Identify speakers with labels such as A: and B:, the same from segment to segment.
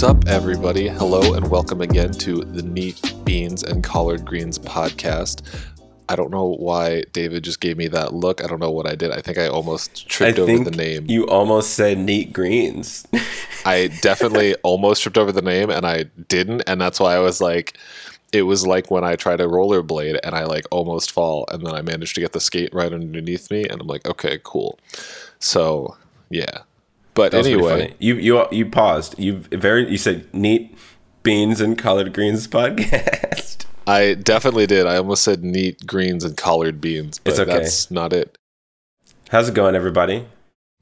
A: Sup, everybody. Hello, and welcome again to the Neat Beans and Collard Greens podcast. I don't know why David just gave me that look. I don't know what I did. I think I almost tripped
B: I
A: over the name.
B: You almost said neat greens.
A: I definitely almost tripped over the name and I didn't. And that's why I was like, it was like when I tried to rollerblade and I like almost fall and then I managed to get the skate right underneath me. And I'm like, okay, cool. So, yeah. But anyway,
B: you you you paused. You very you said neat beans and collard greens podcast.
A: I definitely did. I almost said neat greens and collard beans, but
B: It's okay.
A: that's not it.
B: How's it going, everybody?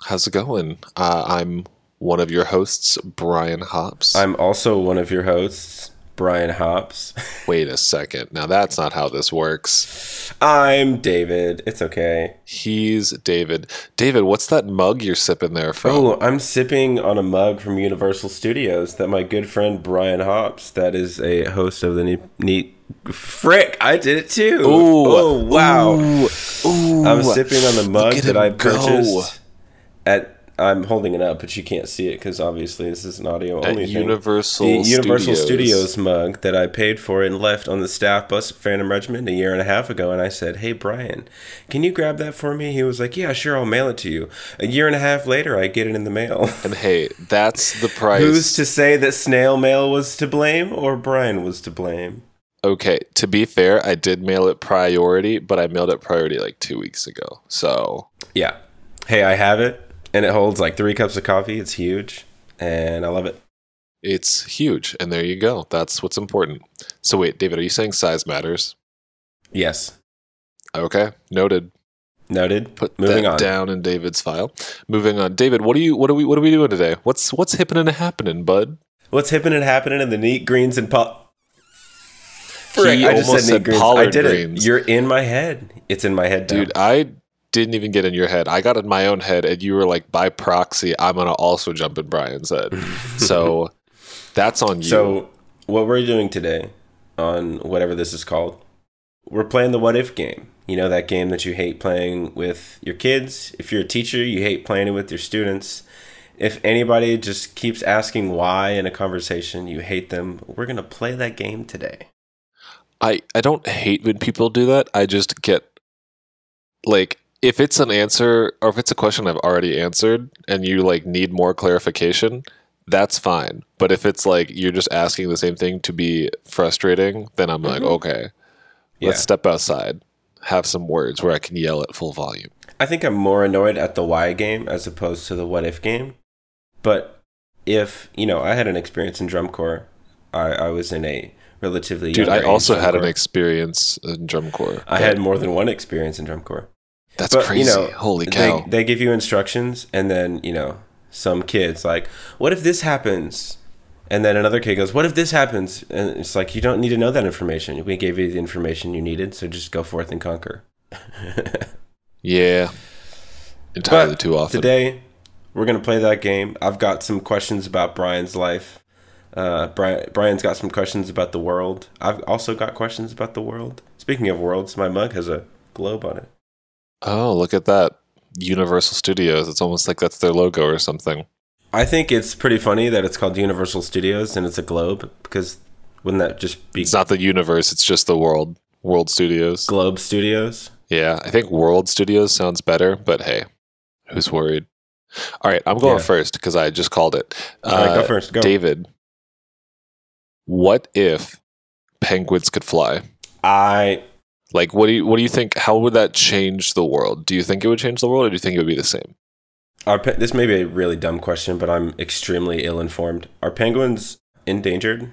A: How's it going? Uh, I'm one of your hosts, Brian Hops.
B: I'm also one of your hosts, Brian Hops.
A: Wait a second. Now that's not how this works.
B: I'm David. It's okay.
A: He's David. David, what's that mug you're sipping there from?
B: Oh, I'm sipping on a mug from Universal Studios that my good friend Brian Hops, that is a host of the neat, neat Frick, I did it too.
A: Ooh.
B: oh wow.
A: Ooh. Ooh.
B: I'm sipping on the mug that I
A: go.
B: purchased at. I'm holding it up, but you can't see it because obviously this is an audio
A: At
B: only thing.
A: Universal
B: the Universal
A: Studios.
B: Studios mug that I paid for and left on the staff bus at Phantom Regiment a year and a half ago, and I said, "Hey Brian, can you grab that for me?" He was like, "Yeah, sure, I'll mail it to you." A year and a half later, I get it in the mail.
A: And hey, that's the price.
B: Who's to say that snail mail was to blame or Brian was to blame?
A: okay, to be fair, I did mail it priority, but I mailed it priority like two weeks ago. So
B: Yeah. Hey, I have it, and it holds like three cups of coffee. It's huge, and I love it.
A: it's huge. And there you go. That's what's important. So wait, David, are you saying size matters?
B: Yes.
A: Okay, noted.
B: Noted.
A: Put
B: Moving
A: that
B: on.
A: down in David's file. Moving on, David. What are you? What are we? What are we doing today? What's What's hipping and happening, bud?
B: What's happening and happening in the neat greens and pop? Frick, I just said
A: said
B: neat greens. I did
A: greens.
B: it. You're in my head. It's in my head, now.
A: Dude, I didn't even get in your head. I got in my own head, and you were like, by proxy, I'm gonna also jump in Brian's head. so that's on you.
B: So, what we're doing today on whatever this is called, we're playing the what if game. You know, that game that you hate playing with your kids. If you're a teacher, you hate playing it with your students. If anybody just keeps asking why in a conversation, you hate them, we're going to play that game today.
A: I I don't hate when people do that. I just get like if it's an answer or if it's a question I've already answered and you like need more clarification, that's fine. But if it's like you're just asking the same thing to be frustrating, then I'm like,
B: Mhm.
A: okay,
B: Yeah.
A: let's step outside, have some words where I can yell at full volume.
B: I think I'm more annoyed at the why game as opposed to the what if game. But if, you know, I had an experience in drum corps, I, I was in a relatively
A: Dude, I also had an experience in drum corps.
B: I had more than one experience in drum corps.
A: That's
B: but,
A: crazy.
B: you know,
A: Holy cow.
B: They, they give you instructions, and then, you know, some kids like, what if this happens? And then another kid goes, what if this happens? And it's like, you don't need to know that information. We gave you the information you needed, so just go forth and conquer.
A: yeah. Entirely
B: But
A: too often.
B: Today, we're going to play that game. I've got some questions about Brian's life. Uh, Brian, Brian's got some questions about the world. I've also got questions about the world. Speaking of worlds, my mug has a globe on it.
A: Oh, look at that. Universal Studios. It's almost like that's their logo or something.
B: I think it's pretty funny that it's called Universal Studios and it's a globe because wouldn't that just be
A: It's not the universe, it's just the world. World Studios.
B: Globe Studios?
A: Yeah, I think World Studios sounds better, but hey, who's worried? All right, I'm going
B: Yeah.
A: first because I just called it.
B: All right,
A: Uh,
B: go first. Go.
A: David, what if penguins could fly?
B: I
A: Like, what do you what do you think? How would that change the world? Do you think it would change the world, or do you think it would be the same?
B: are pe- this may be a really dumb question, but I'm extremely ill informed. Are penguins endangered?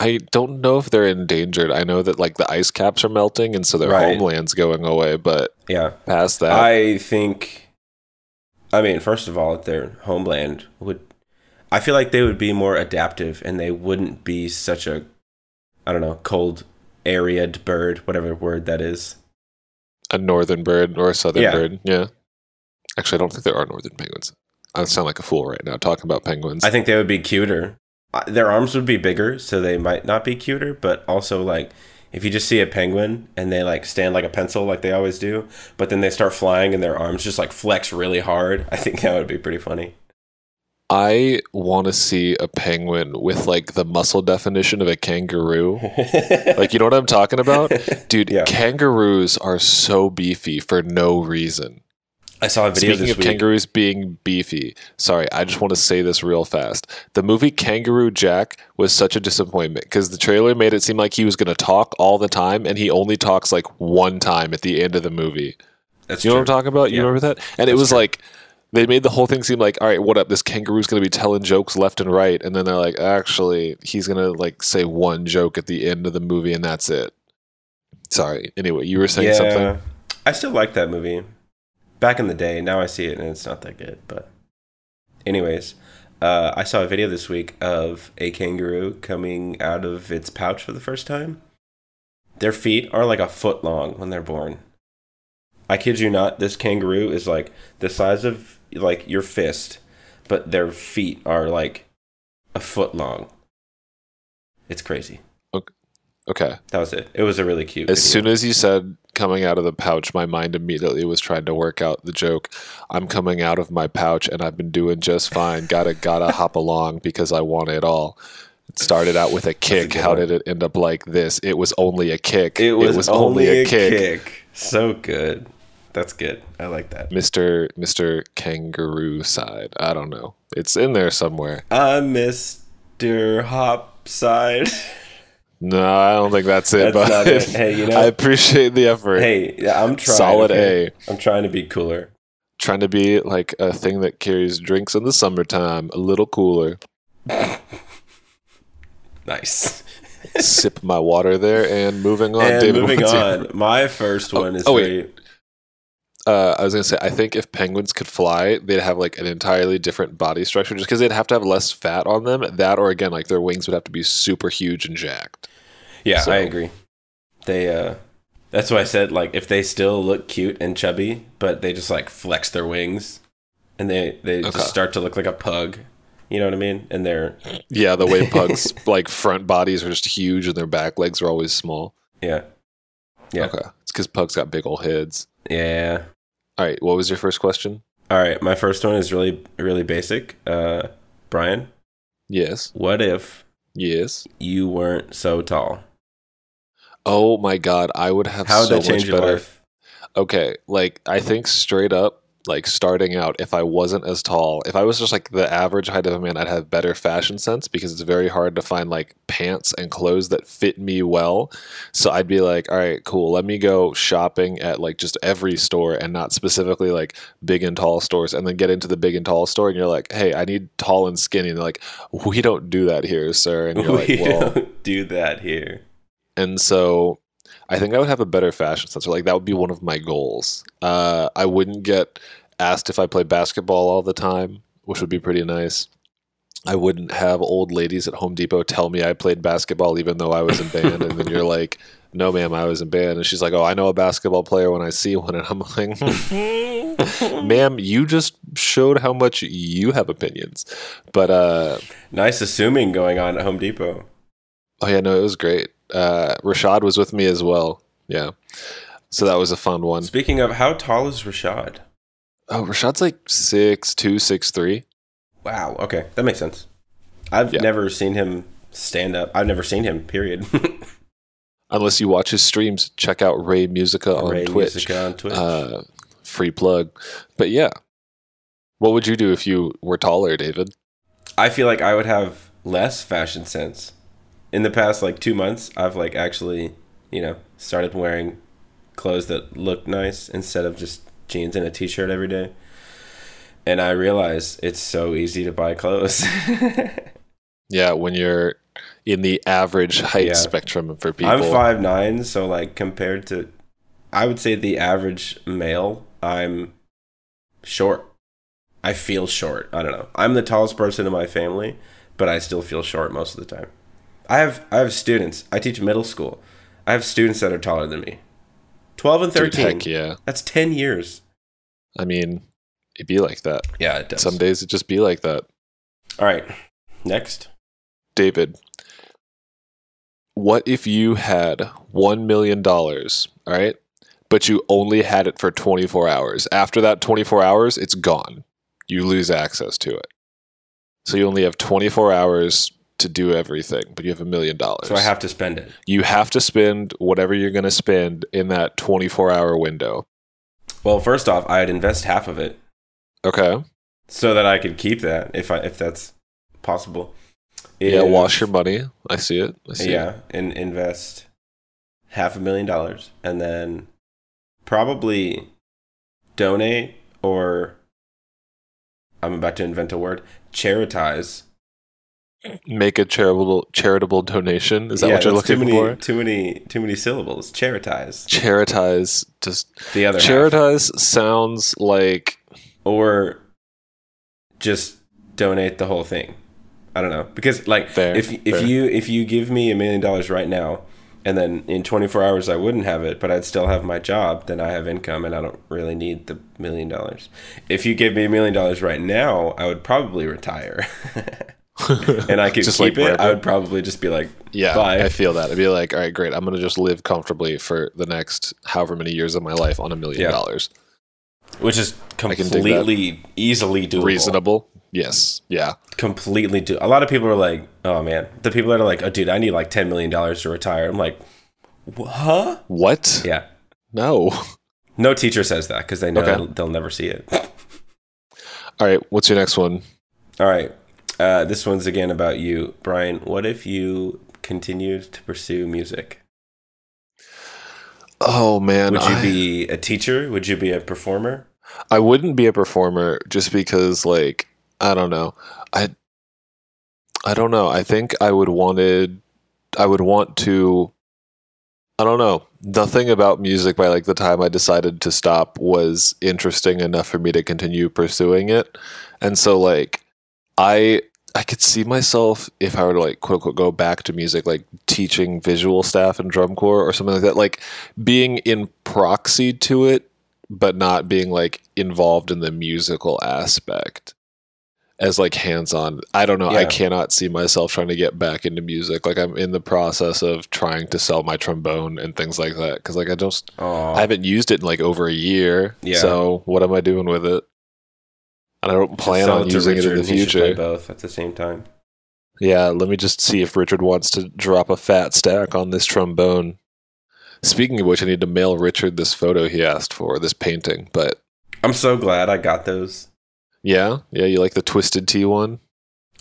A: I don't know if they're endangered. I know that like the ice caps are melting, and so their
B: Right.
A: homeland's going away. But
B: Yeah.
A: past that,
B: I think. I mean, first of all, their homeland would. I feel like they would be more adaptive, and they wouldn't be such a, I don't know, cold, arid bird, whatever word that is.
A: a northern bird or a southern
B: Yeah.
A: bird. Yeah. Actually, I don't think there are northern penguins. I sound like a fool right now talking about penguins.
B: I think they would be cuter. Uh, Their arms would be bigger, so they might not be cuter, but also like if you just see a penguin and they like stand like a pencil like they always do, but then they start flying and their arms just like flex really hard, I think that would be pretty funny.
A: I want to see a penguin with like the muscle definition of a kangaroo. like, you know what I'm talking about? Dude,
B: Yeah.
A: kangaroos are so beefy for no reason.
B: I saw a video
A: Speaking of
B: week.
A: kangaroos being beefy, sorry, I just want to say this real fast. The movie Kangaroo Jack was such a disappointment because the trailer made it seem like he was going to talk all the time, and he only talks like one time at the end of the movie.
B: That's
A: You know what I'm talking about? You remember that? And it was
B: true.
A: like they made the whole thing seem like, all right, what up? This kangaroo's going to be telling jokes left and right, and then they're like, actually, he's going to like say one joke at the end of the movie, and that's it. Sorry. Anyway, you were saying something.
B: I still like that movie. Back in the day, now I see it and it's not that good. But, anyways, uh, I saw a video this week of a kangaroo coming out of its pouch for the first time. Their feet are like a foot long when they're born. I kid you not, this kangaroo is like the size of like your fist, but their feet are like a foot long. It's crazy.
A: Okay.
B: That was it. It was a really cute.
A: As
B: video.
A: soon as you said coming out of the pouch, my mind immediately was trying to work out the joke. I'm coming out of my pouch and I've been doing just fine. Gotta gotta hop along because I want it all. It started out with a kick.
B: good
A: How
B: one.
A: did it end up like this? It was only a kick.
B: It was, only, a kick. So good. That's good. I like that.
A: Mr. Mr. Kangaroo side. I don't know. It's in there somewhere.
B: Uh, I'm Mr. Hop side.
A: No, I don't think that's it.
B: That's
A: but
B: it. Hey, you know-
A: I appreciate the effort.
B: hey, yeah, I'm trying.
A: Solid
B: okay? I'm trying to be cooler.
A: Trying to be like a thing that carries drinks in the summertime, a little cooler.
B: Nice.
A: Sip my water there and moving on.
B: and
A: David,
B: moving
A: your-
B: on, my first
A: Oh,
B: one is
A: oh, wait. Uh, I was gonna say, I think if penguins could fly, they'd have like an entirely different body structure, just because they'd have to have less fat on them. That, or again, like their wings would have to be super huge and jacked.
B: Yeah,
A: So-
B: I agree. They. uh That's why I said like if they still look cute and chubby, but they just like flex their wings, and they they
A: Okay.
B: just start to look like a pug. You know what I mean? And they're
A: Yeah, the way pugs like front bodies are just huge and their back legs are always small.
B: yeah, Yeah.
A: Okay, it's because pugs got big old heads.
B: yeah.
A: All right, what was your first question?
B: All right, my first one is really really basic. Uh, Brian,
A: Yes,
B: what if
A: yes.
B: you weren't so tall?
A: Oh my god, I would have
B: How would
A: so
B: that change
A: much
B: your
A: better.
B: life?
A: Okay, like I think straight up, like starting out, if I wasn't as tall, if I was just like the average height of a man, I'd have better fashion sense because it's very hard to find like pants and clothes that fit me well. So I'd be like, all right, cool, let me go shopping at like just every store and not specifically like big and tall stores, and then get into the big and tall store, and you're like, hey, I need tall and skinny, and they're like, we don't do that here, sir, and you're like,
B: we
A: well,
B: don't do that here.
A: and so I think I would have a better fashion sense. Or like that would be one of my goals. Uh, I wouldn't get asked if I play basketball all the time, which would be pretty nice. I wouldn't have old ladies at Home Depot tell me I played basketball even though I was in band, and then you're like, "No, ma'am, I was in band," and she's like, "Oh, I know a basketball player when I see one," and I'm like, "Ma'am, you just showed how much you have opinions." But uh,
B: Nice assuming going on at Home Depot.
A: Oh yeah, no, it was great. Uh, Rashad was with me as well. Yeah, so that was a fun one.
B: Speaking of, how tall is Rashad?
A: Oh, Rashad's like six two, six three.
B: Wow. Okay, that makes sense. I've
A: Yeah.
B: never seen him stand up. I've never seen him. Period.
A: Unless you watch his streams, check out Ray Musica on
B: Ray
A: Twitch.
B: Musica on Twitch.
A: Uh, free plug. But yeah, what would you do if you were taller, David?
B: I feel like I would have less fashion sense. In the past like 2 months, I've like actually, you know, started wearing clothes that look nice instead of just jeans and a t-shirt every day. And I realize it's so easy to buy clothes.
A: Yeah, when you're in the average height
B: Yeah.
A: spectrum for people.
B: I'm five nine, so like compared to, I would say the average male, I'm short. I feel short. I don't know. I'm the tallest person in my family, but I still feel short most of the time. I have I have students. I teach middle school. I have students that are taller than me. Twelve and
A: Dude,
B: thirteen.
A: heck yeah.
B: That's ten years.
A: I mean, it'd be like that.
B: Yeah, it does.
A: Some days it just be like that.
B: All right. Next.
A: David, what if you had $1 million, all right? But you only had it for 24 hours. After that 24 hours, it's gone. You lose access to it. So you only have 24 hours to do everything, but you have a million dollars.
B: So I have to spend it.
A: you have to spend whatever you're going to spend in that 24 hour window.
B: Well, first off, I'd invest half of it
A: Okay.
B: so that I could keep that if I if that's possible.
A: Yeah, wash your money. I see it. I see it.
B: yeah, and invest half a million dollars, and then probably donate or I'm about to invent a word, charitize.
A: Make a charitable charitable donation. Is that
B: Yeah,
A: what you're looking
B: too many,
A: for?
B: Too many, too many syllables. Charitize.
A: Charitize. Just
B: The other half.
A: charitize sounds like
B: or just donate the whole thing. I don't know because like
A: Fair,
B: if if
A: fair.
B: you if you give me a million dollars right now and then in 24 hours I wouldn't have it but I'd still have my job then I have income and I don't really need the million dollars. If you give me a million dollars right now I would probably retire. and I could
A: Just
B: keep
A: like
B: it. I would probably just be like
A: yeah,
B: Bye.
A: I feel that. I'd be like, all right, great. I'm gonna just live comfortably for the next however many years of my life on a million
B: Yeah.
A: dollars.
B: which is
A: can dig that.
B: completely easily doable.
A: Reasonable. Yes. Yeah.
B: completely do. A lot of people are like, "Oh man," the people that are like, "Oh dude, I need like ten million dollars to retire." I'm like, "Wh- "Huh?"
A: What?
B: Yeah.
A: No.
B: No teacher says that because they know
A: Okay.
B: they'll never see it.
A: All right. What's your next one?
B: All right, uh, this one's again about you, Brian. What if you continued to pursue music?
A: Oh man.
B: Would you
A: I-
B: be a teacher? Would you be a performer?
A: I wouldn't be a performer just because like I don't know. I I don't know. I think I would wanted I would want to I don't know. Nothing about music by like the time I decided to stop was interesting enough for me to continue pursuing it. And so like I I could see myself if I were to like quote unquote go back to music, like teaching visual staff and drum corps or something like that, like being in proxy to it, but not being like involved in the musical aspect as like hands on. I don't know. I cannot see myself trying to get back into music. Like I'm in the process of trying to sell my trombone and things like that. Cause like I just
B: Oh,
A: I haven't used it in like over a year.
B: Yeah.
A: So what am I doing with it? And I don't plan on using it in the
B: and he should play
A: future.
B: both at the same time.
A: Yeah, let me just see if Richard wants to drop a fat stack on this trombone. Speaking of which, I need to mail Richard this photo he asked for, this painting. But
B: I'm so glad I got those.
A: yeah, yeah, you like the Twisted T one?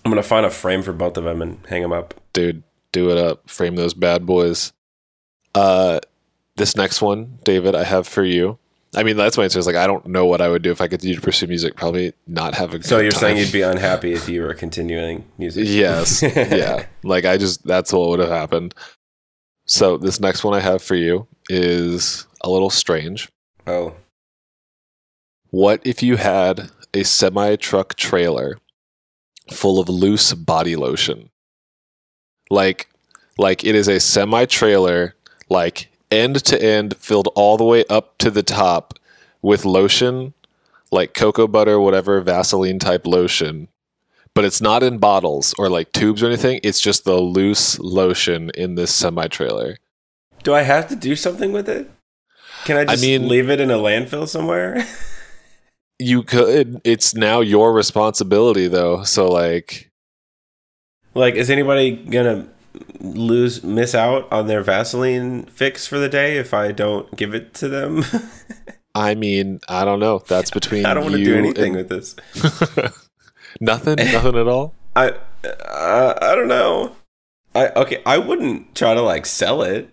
B: I'm gonna find a frame for both of them and hang them up.
A: Dude, do it up. Frame those bad boys. Uh, this next one, David, I have for you. I mean, that's my answer. Is like I don't know what I would do if I could continue to pursue music. Probably not have a.
B: So you're saying you'd be unhappy if you were continuing music?
A: Yes. yeah. Like I just that's what would have happened. So this next one I have for you is a little strange.
B: Oh,
A: What if you had a semi truck trailer full of loose body lotion? Like like it is a semi trailer like end to end filled all the way up to the top with lotion like cocoa butter whatever vaseline type lotion. But it's not in bottles or like tubes or anything. It's just the loose lotion in this semi trailer
B: do I have to do something with it? Can I just
A: mean-
B: leave it in a landfill somewhere?
A: you could. It's now your responsibility though. So like
B: like, is anybody gonna lose miss out on their Vaseline fix for the day if I don't give it to them?
A: i mean i don't know that's between
B: I don't want to do anything
A: and-
B: with this.
A: nothing nothing at all
B: I uh, I don't know. I okay. I wouldn't try to like sell it.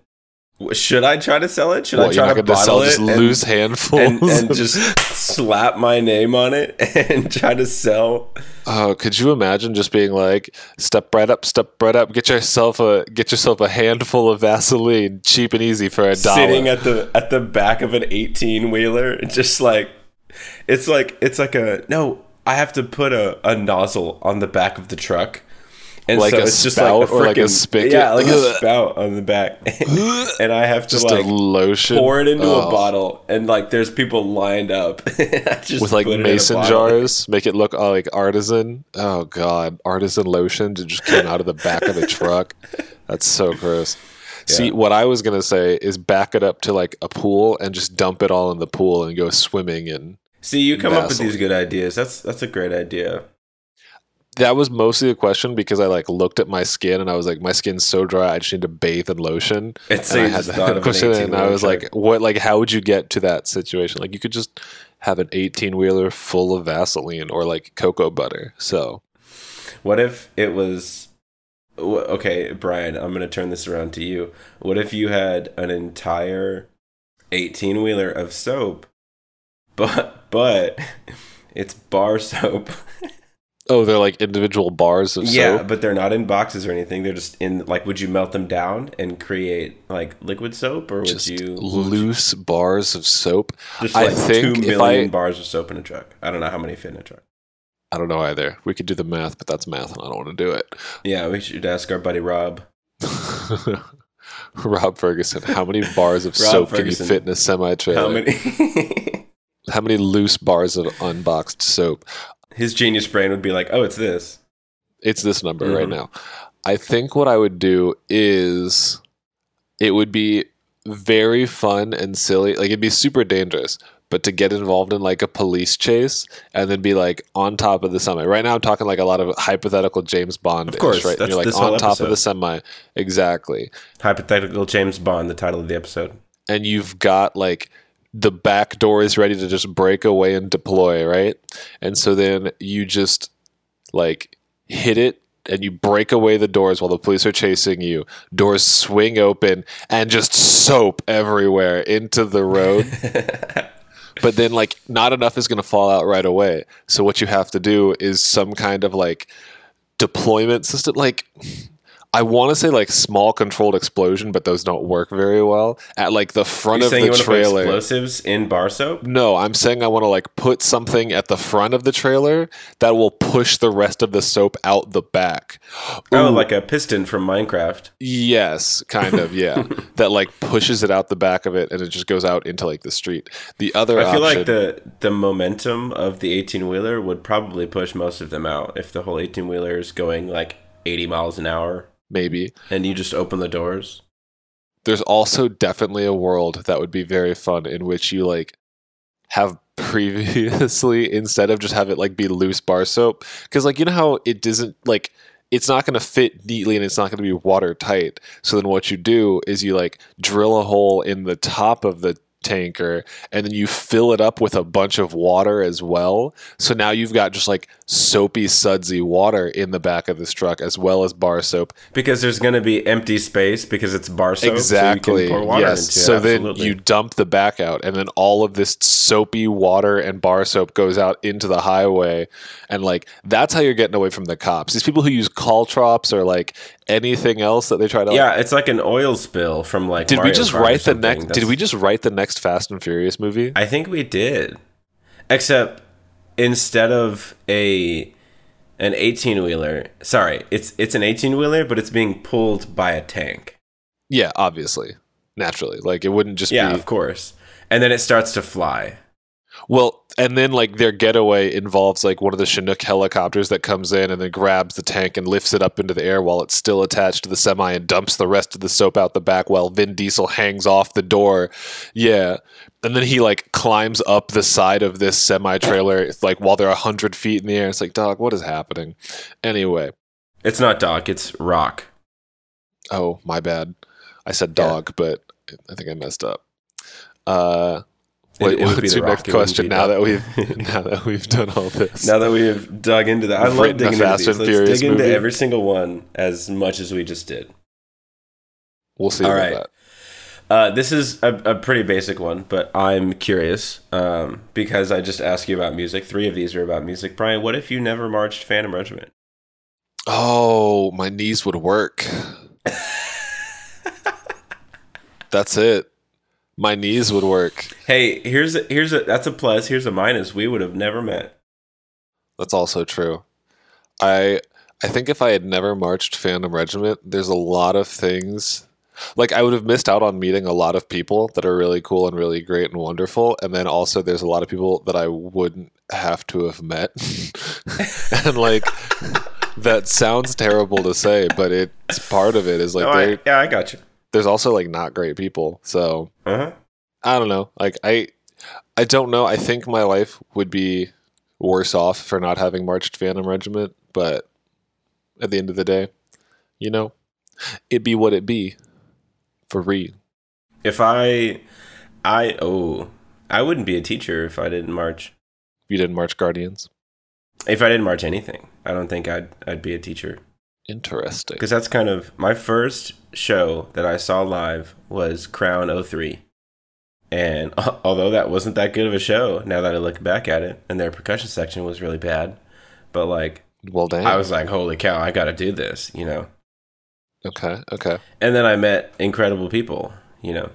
B: Should I try to sell it? Should
A: what,
B: I try to bottle
A: sell
B: it
A: just
B: and,
A: loose handfuls
B: and, and just slap my name on it and try to sell?
A: Oh, could you imagine just being like, step right up, step right up, get yourself a get yourself a handful of Vaseline, cheap and easy for a dollar.
B: Sitting at the at the back of an eighteen wheeler, just like it's like it's like a no. I have to put a, a nozzle on the back of the truck. And
A: Like
B: so
A: a
B: it's just
A: spout
B: like a
A: or like a spigot?
B: Yeah, like a spout on the back. and I have to
A: just
B: like
A: lotion.
B: pour it into
A: Oh.
B: a bottle and like there's people lined up
A: with like
B: put it in a
A: mason jars, make it look uh, like artisan. Oh god, artisan lotion that just came out of the back of the truck. That's so gross. See,
B: Yeah.
A: what I was gonna say is back it up to like a pool and just dump it all in the pool and go swimming and
B: see you come up with these good ideas that's that's a great idea
A: that was mostly a question because I like looked at my skin and I was like, my skin's so dry, I just need to bathe in lotion.
B: It's
A: and I had that
B: of an
A: question, and I was like, what? Like, how would you get to that situation? Like, you could just have an eighteen wheeler full of Vaseline or like cocoa butter. So
B: What if it was okay, Brian? I'm gonna turn this around to you. What if you had an entire eighteen wheeler of soap, but but it's bar soap?
A: oh, they're like individual bars of soap?
B: yeah,
A: soap.
B: but they're not in boxes or anything. They're just in like. Would you melt them down and create like liquid soap, or would
A: Just
B: you
A: loose bars of soap.
B: just
A: I
B: like
A: think
B: two million
A: I-
B: bars of soap in a truck? I don't know how many fit in a truck.
A: I don't know either. We could do the math, but that's math, and I don't want to do it.
B: Yeah, we should ask our buddy Rob.
A: Rob Ferguson, how many bars of soap
B: Ferguson.
A: can you fit in a semi trailer?
B: How many?
A: How many loose bars of unboxed soap?
B: His genius brain would be like, "Oh, it's this."
A: It's this number right
B: Mhm.
A: now. I think what I would do is it would be very fun and silly. Like it'd be super dangerous, but to get involved in like a police chase and then be like on top of the semi. Right now I'm talking like a lot of hypothetical James Bond.
B: Of course,
A: right? You're like on top
B: episode.
A: of the semi. Exactly.
B: Hypothetical James Bond, the title of the episode.
A: and you've got like the back door is ready to just break away and deploy, right? And so then you just like hit it and you break away the doors while the police are chasing you. Doors swing open and just soap everywhere into the road. but then like not enough is going to fall out right away. So what you have to do is some kind of like deployment system like I want to say like small controlled explosion, but those don't work very well. At like the front
B: You're
A: of the
B: you want to put
A: trailer.
B: explosives in bar soap?
A: No, I'm saying I want to like put something at the front of the trailer that will push the rest of the soap out the back.
B: Oh,
A: Ooh,
B: like a piston from Minecraft.
A: yes, kind of, yeah. that like pushes it out the back of it and it just goes out into like the street. The other
B: I feel
A: option,
B: like the the momentum of the 18 wheeler would probably push most of them out if the whole 18 wheeler is going like 80 miles an hour
A: maybe.
B: And you just open the doors.
A: there's also definitely a world that would be very fun in which you like have previously instead of just have it like be loose bar soap. Because like you know how it doesn't like it's not going to fit neatly and it's not going to be watertight. So then what you do is you like drill a hole in the top of the tanker and then you fill it up with a bunch of water as well. So now you've got just like soapy sudsy water in the back of this truck as well as bar soap
B: Because there's going to be empty space because it's bar soap.
A: exactly.
B: So you can pour water
A: yes. so then you dump the back out, and then all of this soapy water and bar soap goes out into the highway, and like that's how you're getting away from the cops. These people who use caltrops or like anything else that they try to. like-
B: Yeah, it's like an oil spill from like.
A: did we just
B: Kart
A: write the next? Did we just write the next Fast and Furious movie?
B: I think we did. Except instead of a an 18 wheeler, sorry, it's it's an 18 wheeler, but it's being pulled by a tank.
A: yeah, obviously, naturally. Like it wouldn't just
B: Yeah,
A: be
B: of course. And then it starts to fly.
A: Well, and then like their getaway involves like one of the Chinook helicopters that comes in and then grabs the tank and lifts it up into the air while it's still attached to the semi and dumps the rest of the soap out the back while Vin Diesel hangs off the door. Yeah. And then he like climbs up the side of this semi trailer like while they're a hundred feet in the air. It's like, dog, what is happening? Anyway.
B: It's not Doc, it's Rock.
A: Oh, my bad. I said
B: Yeah.
A: but I think I messed up. Uh what-
B: it would
A: what's your next question now that we've now that we've done all this?
B: Now that we have dug into that, I
A: We've
B: love digging into
A: Fast
B: these.
A: and
B: Let's dig into
A: movie.
B: every single one as much as we just did.
A: We'll see
B: All
A: about
B: right.
A: that.
B: Uh, this is a, a pretty basic one, but I'm curious um, because I just asked you about music. Three of these are about music. Brian, what if you never marched Phantom Regiment?
A: Oh, my knees would work. That's it. My knees would work.
B: Hey, here's a, here's a that's a plus. Here's a minus. We would have never met.
A: That's also true. I I think if I had never marched Phantom Regiment, there's a lot of things like I would have missed out on meeting a lot of people that are really cool and really great and wonderful. And then also there's a lot of people that I wouldn't have to have met. and like that sounds terrible to say, but it's part of it is like
B: No, I, yeah, I got you.
A: There's also like not great people. So
B: Uh huh.
A: I don't know. Like I I don't know. I think my life would be worse off for not having marched Phantom Regiment, but at the end of the day, you know, it be what it be for real.
B: If I, I oh, I wouldn't be a teacher if I didn't march.
A: If you didn't march Guardians.
B: If I didn't march anything, I don't think I'd I'd be a teacher
A: Interesting.
B: because that's kind of my first show that I saw live was Crown 03. And although that wasn't that good of a show, now that I look back at it, and their percussion section was really bad, but like
A: Well, damn.
B: I was like, holy cow, I got to do this, you know.
A: okay. Okay.
B: And then I met incredible people, you know.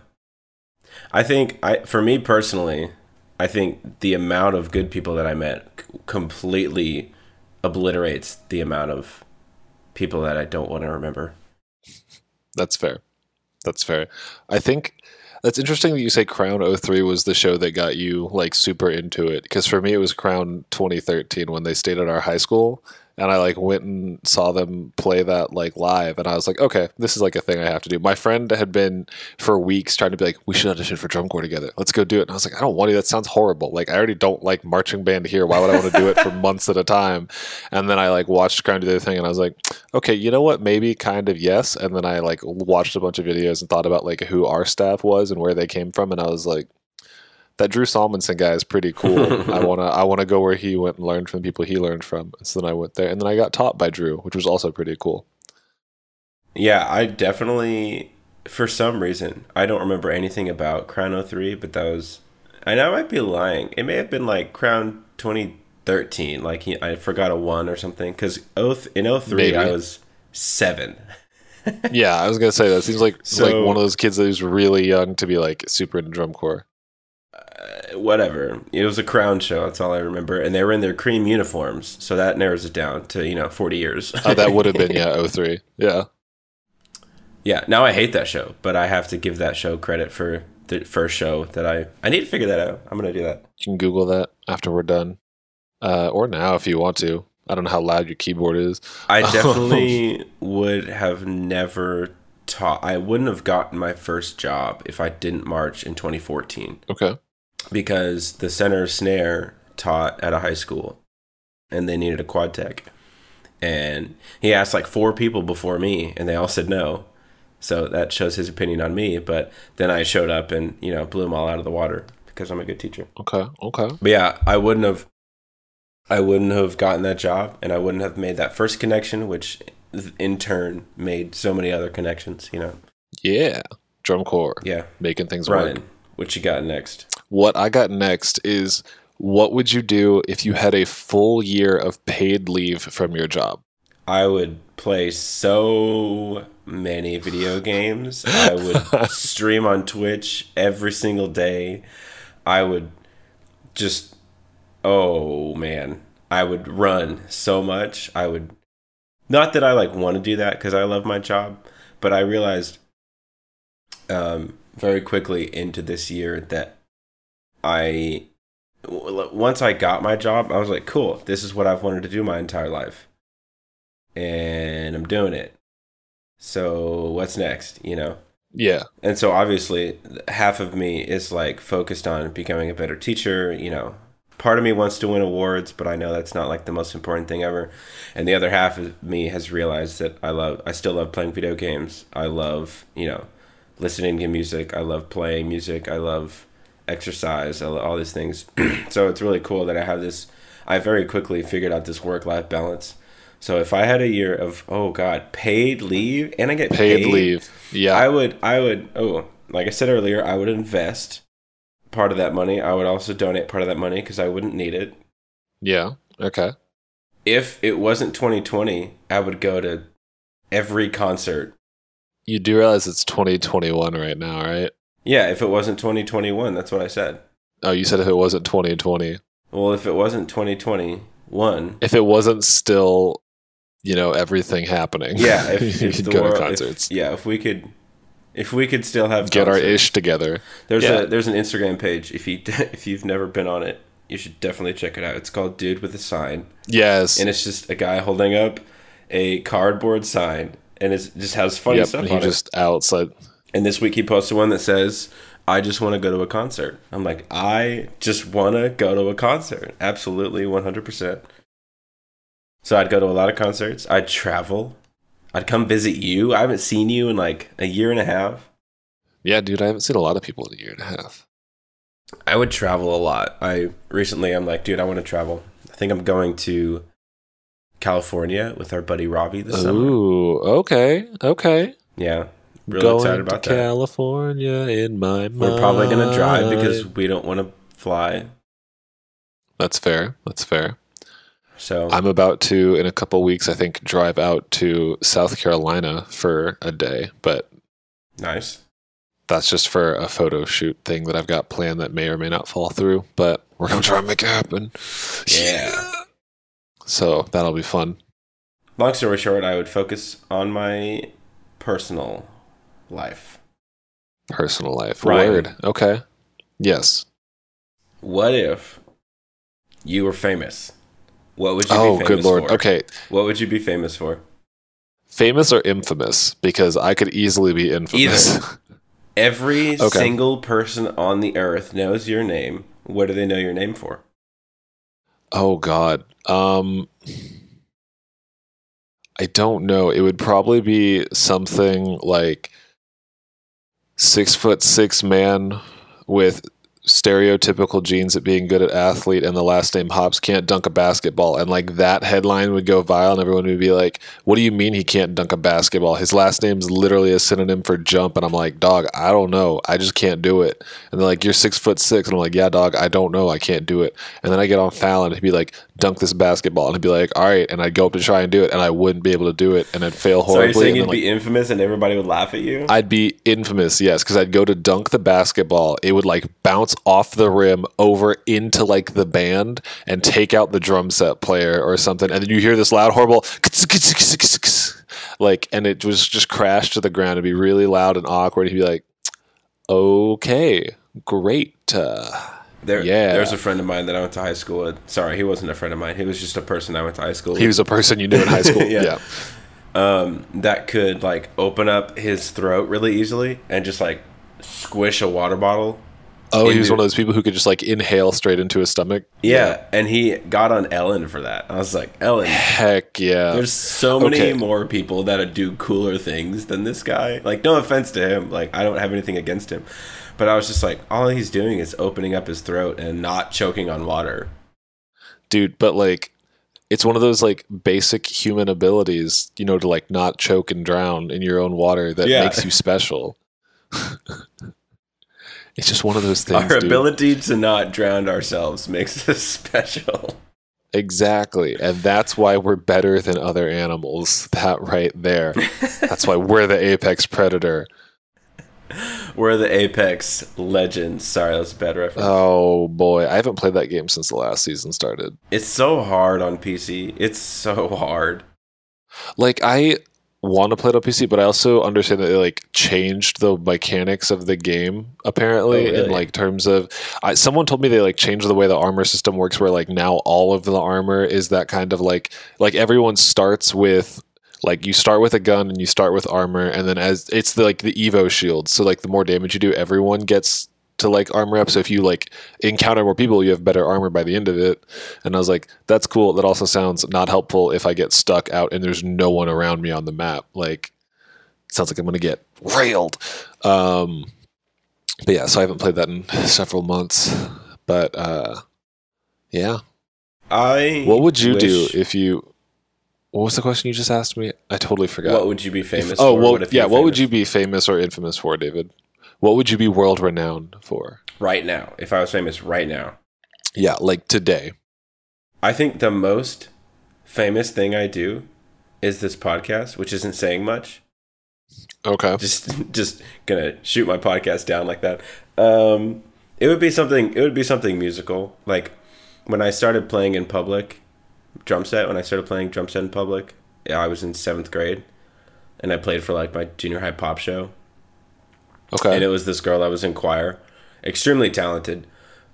B: I think I for me personally, I think the amount of good people that I met c- completely obliterates the amount of people that I don't want to remember.
A: That's fair. That's fair. I think that's interesting that you say Crown 03 was the show that got you like super into it because for me it was Crown 2013 when they stayed at our high school and I like went and saw them play that like live and I was like okay this is like a thing I have to do. My friend had been for weeks trying to be like we should audition for drum corps together. Let's go do it. And I was like I don't want to. That sounds horrible. Like I already don't like marching band here. Why would I want to do it for months at a time? And then I like watched Crown do their thing and I was like okay, you know what? Maybe kind of yes. And then I like watched a bunch of videos and thought about like who our staff was and where they came from, and I was like, that Drew Salmonson guy is pretty cool. I wanna I wanna go where he went and learn from the people he learned from. And so then I went there, and then I got taught by Drew, which was also pretty cool.
B: Yeah, I definitely for some reason I don't remember anything about Crown 03, but that was and I might be lying. It may have been like Crown 2013, like he, I forgot a 1 or something cuz oath oh in 03
A: Maybe.
B: I was 7.
A: Yeah, I was gonna say that seems like like one of those kids that was really young to be like super into drum corps.
B: Uh, whatever. It was a crown show, that's all I remember and they were in their cream uniforms, so that narrows it down to, you know, 40 years.
A: Oh, that would have been yeah 03. Yeah.
B: Yeah, now I hate that show, but I have to give that show credit for the first show that I I need to figure that out. I'm going to do that.
A: You can Google that after we're done, uh, or now if you want to. I don't know how loud your keyboard is.
B: I definitely would have never taught. I wouldn't have gotten my first job if I didn't march in 2014
A: Okay.
B: Because the center snare taught at a high school and they needed a quad tech. And he asked like four people before me and they all said no. So that shows his opinion on me. But then I showed up and, you know, blew them all out of the water because I'm a good teacher.
A: Okay. Okay.
B: But yeah, I wouldn't have I wouldn't have gotten that job and I wouldn't have made that first connection which in turn made so many other connections, you know.
A: Yeah. Drum corps.
B: Yeah.
A: Making things work.
B: Brian, what you got next?
A: What I got next is what would you do if you had a full year of paid leave from your job?
B: I would play so many video games. I would stream on Twitch every single day. I would just oh man, I would run so much. I would not that I like want to do that cuz I love my job, but I realized um very quickly into this year that I once I got my job, I was like, cool, this is what I've wanted to do my entire life and I'm doing it. So what's next, you know?
A: Yeah.
B: And so obviously half of me is like focused on becoming a better teacher, you know. Part of me wants to win awards, but I know that's not like the most important thing ever. And the other half of me has realized that I love I still love playing video games. I love, you know, listening to music. I love playing music. I love exercise, all these things. so it's really cool that I have this I very quickly figured out this work-life balance. So if I had a year of oh god, paid leave and I get
A: Paid leave. Yeah.
B: I would I would oh, like I said earlier, I would invest part of that money. I would also donate part of that money cuz I wouldn't need it.
A: yeah. Okay.
B: If it wasn't 2020, I would go to every concert.
A: You do realize it's 2021 right now, right?
B: Yeah, if it wasn't 2021, that's what I said.
A: Oh, you said if it wasn't 2020.
B: Well, if it wasn't 2021,
A: If it wasn't still, you know, everything happening.
B: yeah, if,
A: you
B: if
A: could
B: the
A: go
B: world,
A: to
B: if-
A: concerts.
B: yeah, if we could if we could still have
A: Get our ish together.
B: There's
A: Yeah.
B: a there's an Instagram page if you if you've never been on it, you should definitely check it out. It's called Dude with a Sign.
A: Yes.
B: and it's just a guy holding up a cardboard sign and it just has funny
A: yep.
B: stuff
A: and
B: on
A: he just outside.
B: it. And this week he posted one that says, "I just want to go to a concert." I'm like, I just want to go to a concert. Absolutely, 100. percent So I'd go to a lot of concerts. I'd travel. I'd come visit you. I haven't seen you in like a year and a half.
A: Yeah, dude, I haven't seen a lot of people in a year and a half.
B: I would travel a lot. I recently I'm like, dude, I want to travel. I think I'm going to California with our buddy Robbie this summer.
A: Ooh, okay, okay.
B: Yeah. Really
A: Going
B: excited about
A: to
B: that.
A: California in my mind.
B: We're probably gonna drive because we don't want to fly.
A: that's fair. That's fair.
B: So
A: I'm about to, in a couple weeks, I think, drive out to South Carolina for a day, but
B: nice.
A: that's just for a photo shoot thing that I've got planned that may or may not fall through, but we're gonna try and make it happen.
B: Yeah.
A: So that'll be fun.
B: Long story short, I would focus on my personal life.
A: Personal life.
B: Brian.
A: Word. Okay. Yes.
B: What if you were famous? What would you
A: Oh,
B: be famous
A: good lord.
B: for?
A: Okay.
B: What would you be famous for?
A: Famous or infamous? Because I could easily be infamous. Either.
B: Every
A: Okay.
B: single person on the earth knows your name. What do they know your name for?
A: oh God. Um. I don't know. It would probably be something like six foot six man with stereotypical genes at being good at athlete and the last name Hops can't dunk a basketball. And like that headline would go viral and everyone would be like what do you mean he can't dunk a basketball? His last name's literally a synonym for jump. And I'm like dog I don't know. I just can't do it. And they're like you're six foot six. And I'm like yeah dog I don't know. I can't do it. And then I get on Fallon and he'd be like dunk this basketball. And he'd be like all right. And I'd go up to try and do it and I wouldn't be able to do it and I'd fail
B: So are you
A: horribly.
B: saying you'd
A: like,
B: be infamous and everybody would laugh at you?
A: I'd be infamous, yes, because I'd go to dunk the basketball. It would like bounce off the rim over into like the band and take out the drum set player or something. And then you hear this loud, horrible like, and it was just crash to the ground. It'd be really loud and awkward. He'd be like, okay, great. Uh,
B: there,
A: yeah.
B: There's a friend of mine that I went to high school with. Sorry, he wasn't a friend of mine. He was just a person I went to high school with.
A: he was a person you knew in high school.
B: Yeah.
A: yeah.
B: um, that could like open up his throat really easily and just like squish a water bottle.
A: Oh, he was one of those people who could just like inhale straight into his stomach.
B: Yeah, and he got on Ellen for that. I was like, Ellen,
A: Heck yeah.
B: there's so many
A: Okay.
B: more people that do cooler things than this guy. Like, no offense to him. Like, I don't have anything against him. But I was just like, all he's doing is opening up his throat and not choking on water.
A: dude but like it's one of those like basic human abilities you know to like not choke and drown in your own water that
B: Yeah.
A: makes you special it's just one of those things
B: Our
A: dude.
B: ability to not drown ourselves makes us special.
A: exactly and that's why we're better than other animals that right there that's why we're the apex predator
B: We're the Apex legends. Sorry, that's a bad reference.
A: oh boy i haven't played that game since the last season started
B: It's so hard on PC. It's so hard.
A: like i want to play it on PC, but I also understand that they like changed the mechanics of the game apparently
B: Oh, really?
A: in like terms of I, someone told me they like changed the way the armor system works where like now all of the armor is that kind of like like everyone starts with like you start with a gun and you start with armor and then as it's the like the evo shield so like the more damage you do everyone gets to like armor up. So if you like encounter more people you have better armor by the end of it. And i was like that's cool. That also sounds not helpful if i get stuck out and there's no one around me on the map. Like sounds like i'm gonna get railed. Um but yeah so i haven't played that in several months. But uh yeah.
B: I
A: what would you do if you what was the question you just asked me? I totally forgot.
B: What would you be famous
A: If- oh
B: for?
A: well
B: if
A: yeah what would you be famous or infamous for david what would you be world renowned for
B: right now? If I was famous right now,
A: yeah like today
B: I think the most famous thing I do is this podcast, which isn't saying much.
A: okay
B: Just just gonna shoot my podcast down like that. Um, it would be something. It would be something musical. Like when I started playing in public, drum set. When I started playing drum set in public, I was in seventh grade, and I played for like my junior high pop show.
A: Okay
B: and it was this girl that was in choir, extremely talented.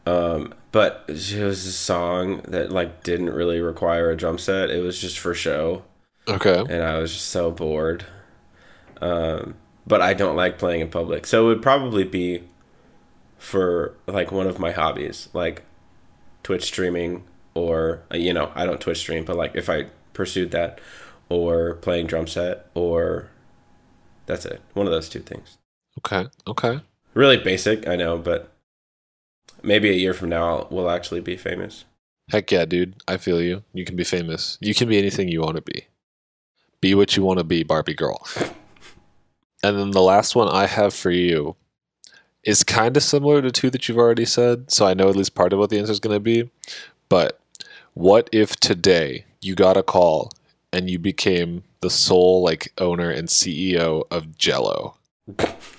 B: Um, but it was a song that like didn't really require a drum set. It was just for show,
A: okay
B: and I was just so bored. Um, but I don't like playing in public, so it would probably be for like one of my hobbies, like Twitch streaming, or uh, you know, I don't Twitch stream, but like if I pursued that, or playing drum set, or that's it. One of those two things.
A: Okay. Okay.
B: Really basic, I know, but maybe a year from now we'll actually be famous.
A: Heck yeah, dude. I feel you. You can be famous. You can be anything you want to be. Be what you want to be, Barbie girl. And then the last one I have for you is kind of similar to two that you've already said. So I know at least part of what the answer is going to be. But what if today you got a call and you became the sole like owner and CEO of Jello?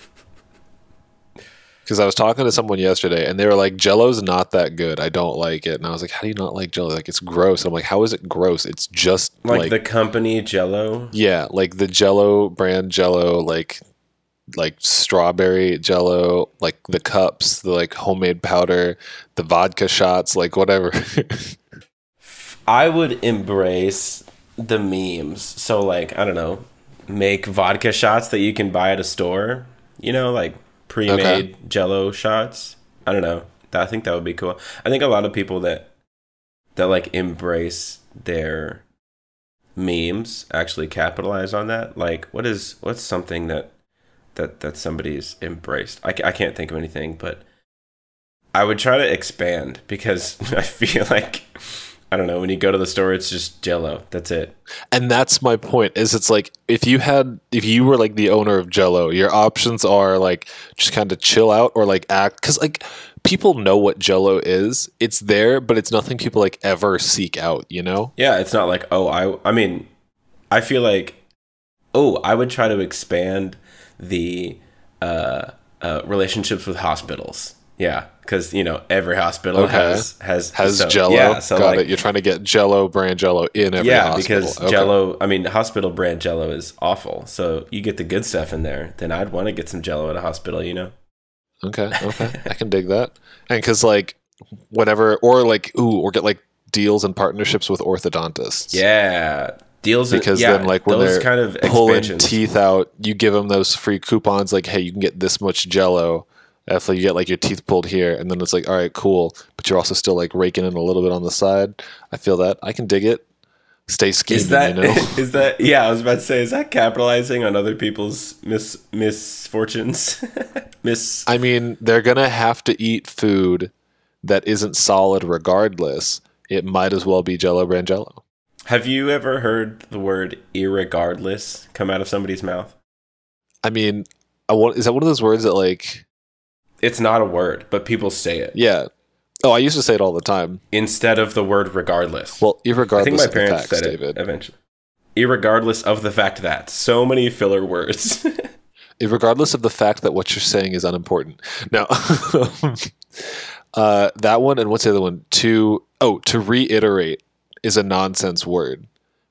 A: Because I was talking to someone yesterday and they were like, Jello's not that good. I don't like it. And I was like, How do you not like Jello? Like, it's gross. I'm like, How is it gross? It's just
B: Like,
A: like,
B: the company Jello.
A: yeah, like the Jello brand Jello, like like strawberry Jello, like the cups, the like homemade powder, the vodka shots, like whatever.
B: I would embrace the memes. So like, I don't know, make vodka shots that you can buy at a store. You know, like pre-made
A: Okay.
B: jello shots. I don't know. I think that would be cool. I think a lot of people that that like embrace their memes actually capitalize on that. Like what is what's something that that that somebody's embraced? I, I can't think of anything, but I would try to expand because I feel like I don't know when you go to the store, it's just Jello. That's it.
A: and that's my point. Is it's like if you had if you were like the owner of Jello, your options are like just kind of chill out or like act because like people know what Jello is. It's there, but it's nothing people like ever seek out. You know?
B: Yeah, it's not like oh I I mean, I feel like oh I would try to expand the uh, uh, relationships with hospitals. Yeah, because you know every hospital
A: Okay.
B: has has
A: Has
B: so-
A: Jello?
B: Yeah, so
A: Got
B: like
A: it. You're trying to get Jello brand Jello in every hospital.
B: yeah,
A: hospital.
B: because
A: Okay.
B: Jello. I mean, hospital brand Jello is awful. So you get the good stuff in there. Then I'd want to get some Jello at a hospital. You know.
A: Okay, okay, I can dig that. And because like whatever, or like ooh, or get like deals and partnerships with orthodontists.
B: Yeah, deals
A: Because
B: yeah,
A: then, like, when
B: those
A: they're
B: kind of
A: pulling teeth out, you give them those free coupons. Like, hey, you can get this much Jello. If like, you get like your teeth pulled here, and then it's like, all right, cool, but you're also still like raking in a little bit on the side. I feel that I can dig it. Stay scheming,
B: Is that
A: you know.
B: is that yeah? I was about to say, is that capitalizing on other people's mis misfortunes? Miss
A: I mean, they're gonna have to eat food that isn't solid, regardless. It might as well be Jello brand Jello.
B: Have you ever heard the word irregardless come out of somebody's mouth?
A: I mean, I want, is that one of those words that like,
B: It's not a word, but people say it
A: yeah. Oh, I used to say it all the time.
B: instead of the word regardless.
A: Well, irregardless I
B: think my parents
A: facts,
B: said
A: David.
B: it eventually. Irregardless of the fact that so many filler words.
A: regardless of the fact that what you're saying is unimportant. Now, uh, that one and what's the other one? To oh, to reiterate is a nonsense word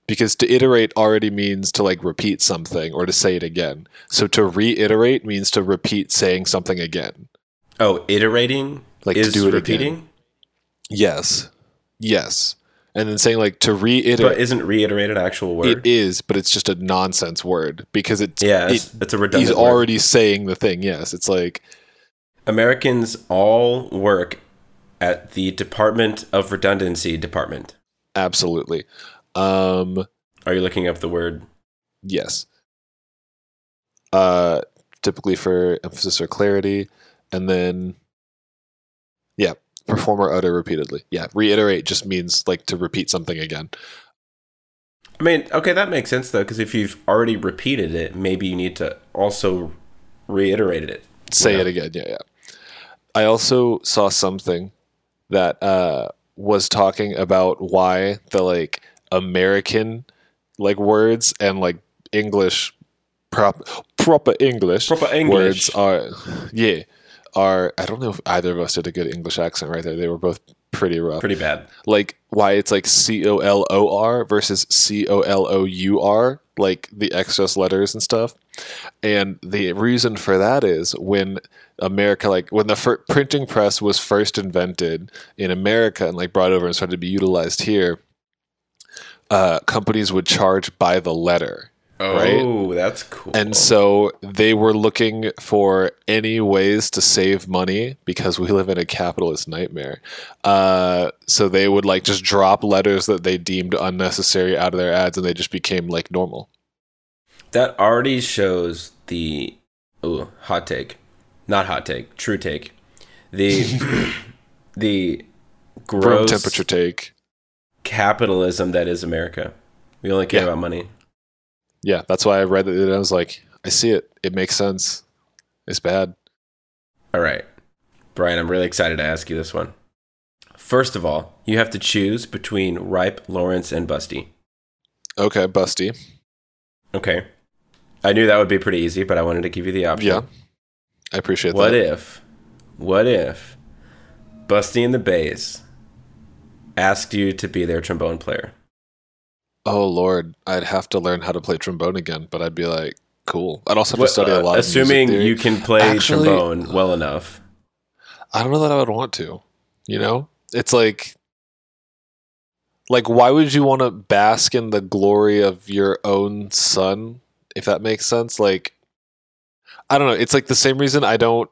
A: because to iterate already means to like repeat something or to say it again. So to reiterate means to repeat saying something again.
B: Oh, iterating
A: Like
B: is
A: to do it
B: repeating,
A: again. Yes, yes, and then saying like to reiterate.
B: but isn't reiterate an actual word?
A: It is, but it's just a nonsense word because it's
B: yeah,
A: it-
B: it's, it's a redundant.
A: he's
B: word.
A: already saying the thing. Yes, it's like
B: Americans all work at the Department of Redundancy Department.
A: absolutely. Um,
B: Are you looking up the word?
A: yes. Uh, typically for emphasis or clarity, and then yeah, perform or utter repeatedly. Yeah, reiterate just means like to repeat something again.
B: I mean, okay, that makes sense though, because if you've already repeated it, maybe you need to also reiterate it.
A: Say it again. Yeah, yeah. I also saw something that uh, was talking about why the like American like words and like English prop proper English
B: Proper English words
A: are yeah are I don't know if either of us did a good English accent right there. They were both pretty rough.
B: Pretty bad.
A: like why it's like C O L O R versus C O L O U R, like the excess letters and stuff. And the reason for that is when America, like when the fir- printing press was first invented in America and like brought over and started to be utilized here, uh, companies would charge by the letter. Right?
B: Oh, that's cool.
A: And so they were looking for any ways to save money because we live in a capitalist nightmare. Uh, so they would like just drop letters that they deemed unnecessary out of their ads and they just became like normal.
B: that already shows the ooh, hot take. Not hot take, true take. The the
A: Room
B: gross
A: temperature take.
B: capitalism that is America. We only care
A: Yeah.
B: about money.
A: Yeah, that's why I read it and I was like, I see it. It makes sense. It's bad.
B: All right. Brian, I'm really excited to ask you this one. First of all, you have to choose between Ripe, Lawrence, and Busty.
A: Okay, Busty.
B: Okay. I knew that would be pretty easy, but I wanted to give you the option.
A: Yeah. I appreciate
B: What
A: that.
B: What if, what if Busty and the Bass asked you to be their trombone player?
A: Oh Lord, I'd have to learn how to play trombone again, but I'd be like, cool. I'd also have
B: What-
A: to study a
B: uh,
A: lot.
B: assuming
A: of music theory.
B: you can play
A: Actually-
B: trombone well enough.
A: I don't know that I would want to. You know, it's like, like, why would you want to bask in the glory of your own son? If that makes sense, like, I don't know. It's like the same reason I don't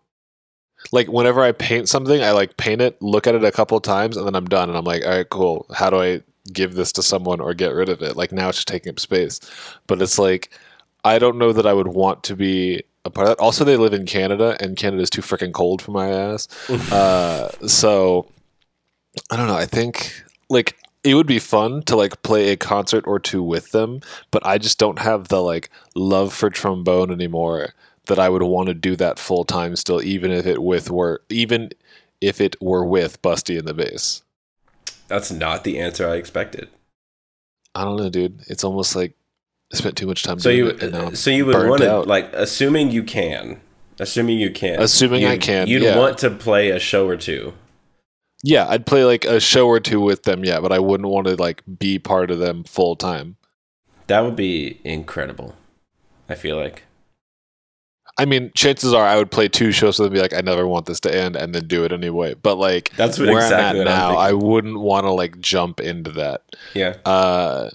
A: like whenever I paint something, I like paint it, look at it a couple times, and then I'm done. And I'm like, all right, cool. How do I give this to someone or get rid of it? Like now it's just taking up space. But it's like I don't know that I would want to be a part of that. Also, they live in Canada, and Canada's too freaking cold for my ass. uh, so I don't know. I think like it would be fun to like play a concert or two with them, but I just don't have the like love for trombone anymore that I would want to do that full time still, even if it with were even if it were with Busty in the bass.
B: That's not the answer I expected.
A: I don't know, dude. It's almost like I spent too much time.
B: So
A: doing
B: you,
A: it, and
B: so you would want to like, assuming you can, assuming you can,
A: Assuming I can,
B: you'd
A: yeah.
B: want to play a show or two.
A: Yeah, I'd play like a show or two with them, yeah, but I wouldn't want to like be part of them full time.
B: That would be incredible. I feel like.
A: I mean, chances are I would play two shows with them and be like, I never want this to end and then do it anyway. But like
B: That's what
A: where
B: exactly
A: I'm at
B: I'm
A: now, I wouldn't want to like jump into that.
B: Yeah.
A: Uh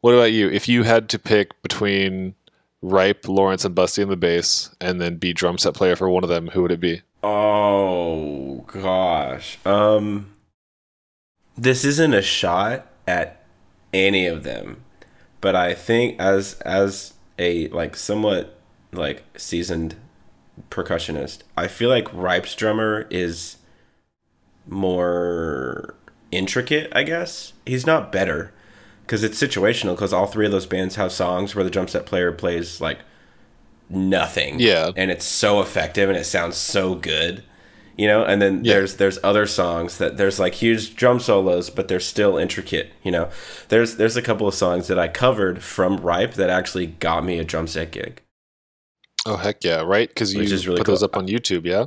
A: what about you? If you had to pick between Ripe, Lawrence, and Busty in the bass, and then be drum set player for one of them, who would it be?
B: Oh gosh. Um this isn't a shot at any of them. But I think as as a like somewhat like seasoned percussionist, I feel like Ripe's drummer is more intricate, I guess. He's not better cuz it's situational cuz all three of those bands have songs where the drum set player plays like nothing
A: Yeah.
B: and it's so effective and it sounds so good you know and then
A: Yeah.
B: there's there's other songs that there's like huge drum solos but they're still intricate you know there's there's a couple of songs that i covered from ripe that actually got me a drum set gig
A: Oh heck yeah, right? Because you
B: really
A: put those up on YouTube, yeah?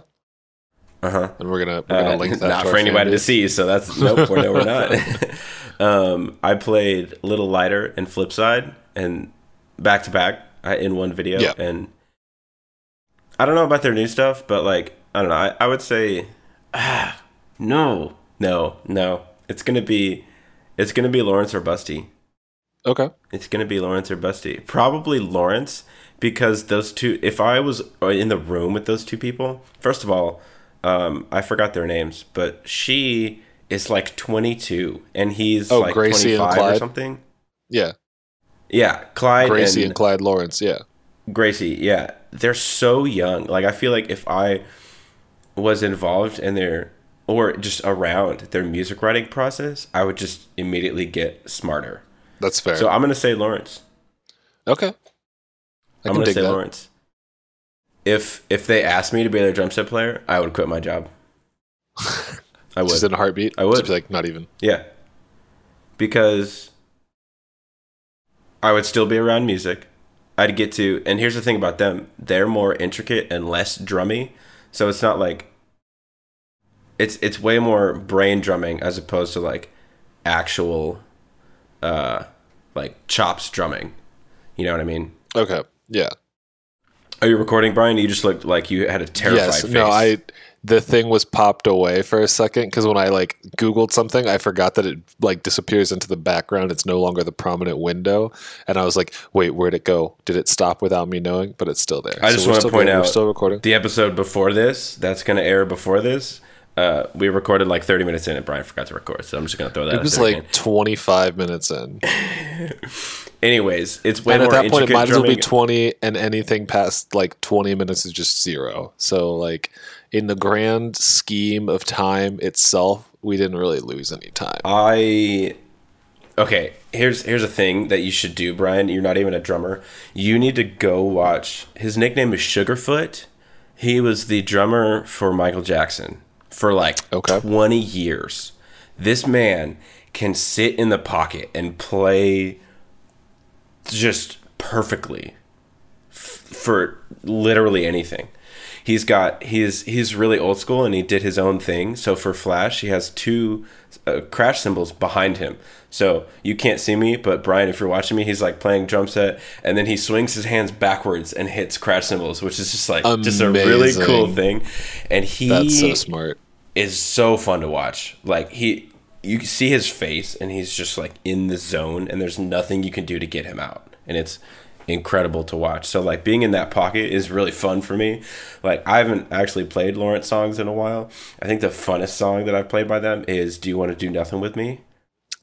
B: uh-huh
A: And we're gonna we're gonna
B: uh,
A: link that
B: not for anybody to see so that's nope we're, no we're not um i played little lighter and flipside and back to back uh, in one video
A: Yeah.
B: and i don't know about their new stuff but like i don't know i, I would say ah, no no no it's gonna be it's gonna be lawrence or busty
A: Okay.
B: it's gonna be lawrence or busty probably lawrence because those two if i was in the room with those two people first of all um, i forgot their names but she is like 22 and he's
A: Oh,
B: like
A: Gracie and
B: 25 or something
A: Yeah.
B: yeah clyde
A: Gracie
B: and,
A: and Clyde Lawrence, yeah.
B: gracie yeah they're so young like i feel like if i was involved in their or just around their music writing process i would just immediately get smarter
A: That's fair.
B: so i'm gonna say lawrence
A: okay. I
B: I'm gonna say
A: that.
B: Lawrence. If if they asked me to be their drum set player, I would quit my job. I would.
A: Just in a heartbeat.
B: I would.
A: Just like, not even.
B: yeah. Because I would still be around music. I'd get to and here's the thing about them. They're more intricate and less drummy. So it's not like it's it's way more brain drumming as opposed to like actual uh like chops drumming. You know what I mean?
A: Okay. Yeah.
B: Are you recording, Brian? You just looked like you had a terrified
A: yes.
B: face.
A: No, I the thing was popped away for a second because when I like Googled something, I forgot that it like disappears into the background. It's no longer the prominent window, and I was like, "Wait, where'd it go? Did it stop without me knowing?" But it's still there.
B: I just
A: we're
B: wanna point
A: good.
B: out-
A: we're still recording.
B: The episode before this, that's going to air before this. Uh, we recorded like 30 minutes in, and Brian forgot to record. So I'm just going to throw that.
A: It was
B: there
A: like
B: again.
A: 25 minutes in,
B: Anyways, it's way
A: and at that point, it might as well be 20, and anything past like 20 minutes is just zero. So like in the grand scheme of time itself, we didn't really lose any time.
B: I okay. Here's here's a thing that you should do, Brian. You're not even a drummer. You need to go watch. His nickname is Sugarfoot. He was the drummer for Michael Jackson for like
A: Okay.
B: 20 years. This man can sit in the pocket and play just perfectly f- for literally anything. He's got he's he's really old school and he did his own thing. So for Flash, he has two uh, crash cymbals behind him. So you can't see me, but Brian, if you're watching me, he's like playing drum set, and then he swings his hands backwards and hits crash cymbals, which is just like just a really cool thing. And he
A: That's so smart.
B: is so fun to watch. Like he, you can see his face, and he's just like in the zone, and there's nothing you can do to get him out, and it's incredible to watch. So like being in that pocket is really fun for me. Like I haven't actually played Lawrence songs in a while. I think the funnest song that I've played by them is "Do You Want to Do Nothing with Me."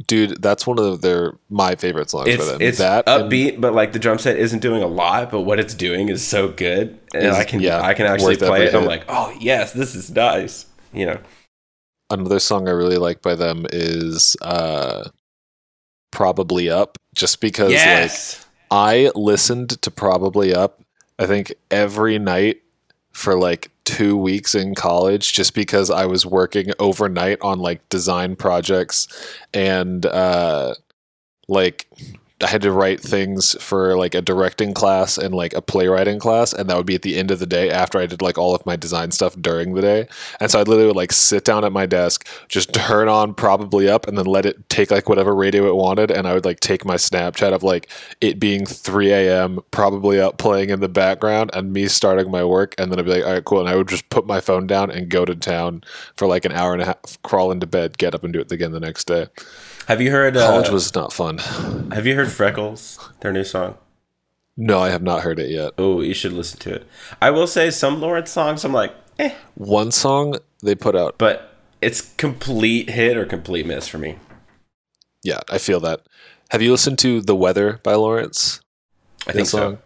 A: Dude, that's one of their my favorite songs
B: It's
A: for them.
B: it's
A: that and-
B: upbeat, but like the drum set isn't doing a lot, but what it's doing is so good, and I can
A: yeah,
B: I can actually play it. I'm like, oh yes, this is nice. You know.
A: Another song I really like by them is uh Probably Up just because like I listened to Probably Up I think every night for like 2 weeks in college just because I was working overnight on like design projects and uh like I had to write things for like a directing class and like a playwriting class, and that would be at the end of the day after I did like all of my design stuff during the day. And so I literally would like sit down at my desk, just turn on probably up, and then let it take like whatever radio it wanted. And I would like take my Snapchat of like it being 3 a.m., probably up playing in the background, and me starting my work. And then I'd be like, all right, cool. And I would just put my phone down and go to town for like an hour and a half, crawl into bed, get up and do it again the next day.
B: Have you heard? Uh,
A: College was not fun.
B: Have you heard Freckles? Their new song.
A: No, I have not heard it yet.
B: Oh, you should listen to it. I will say some Lawrence songs I'm like, eh,
A: One song they put out.
B: but it's complete hit or complete miss for me.
A: Yeah, I feel that. Have you listened to The Weather by Lawrence?
B: I think so.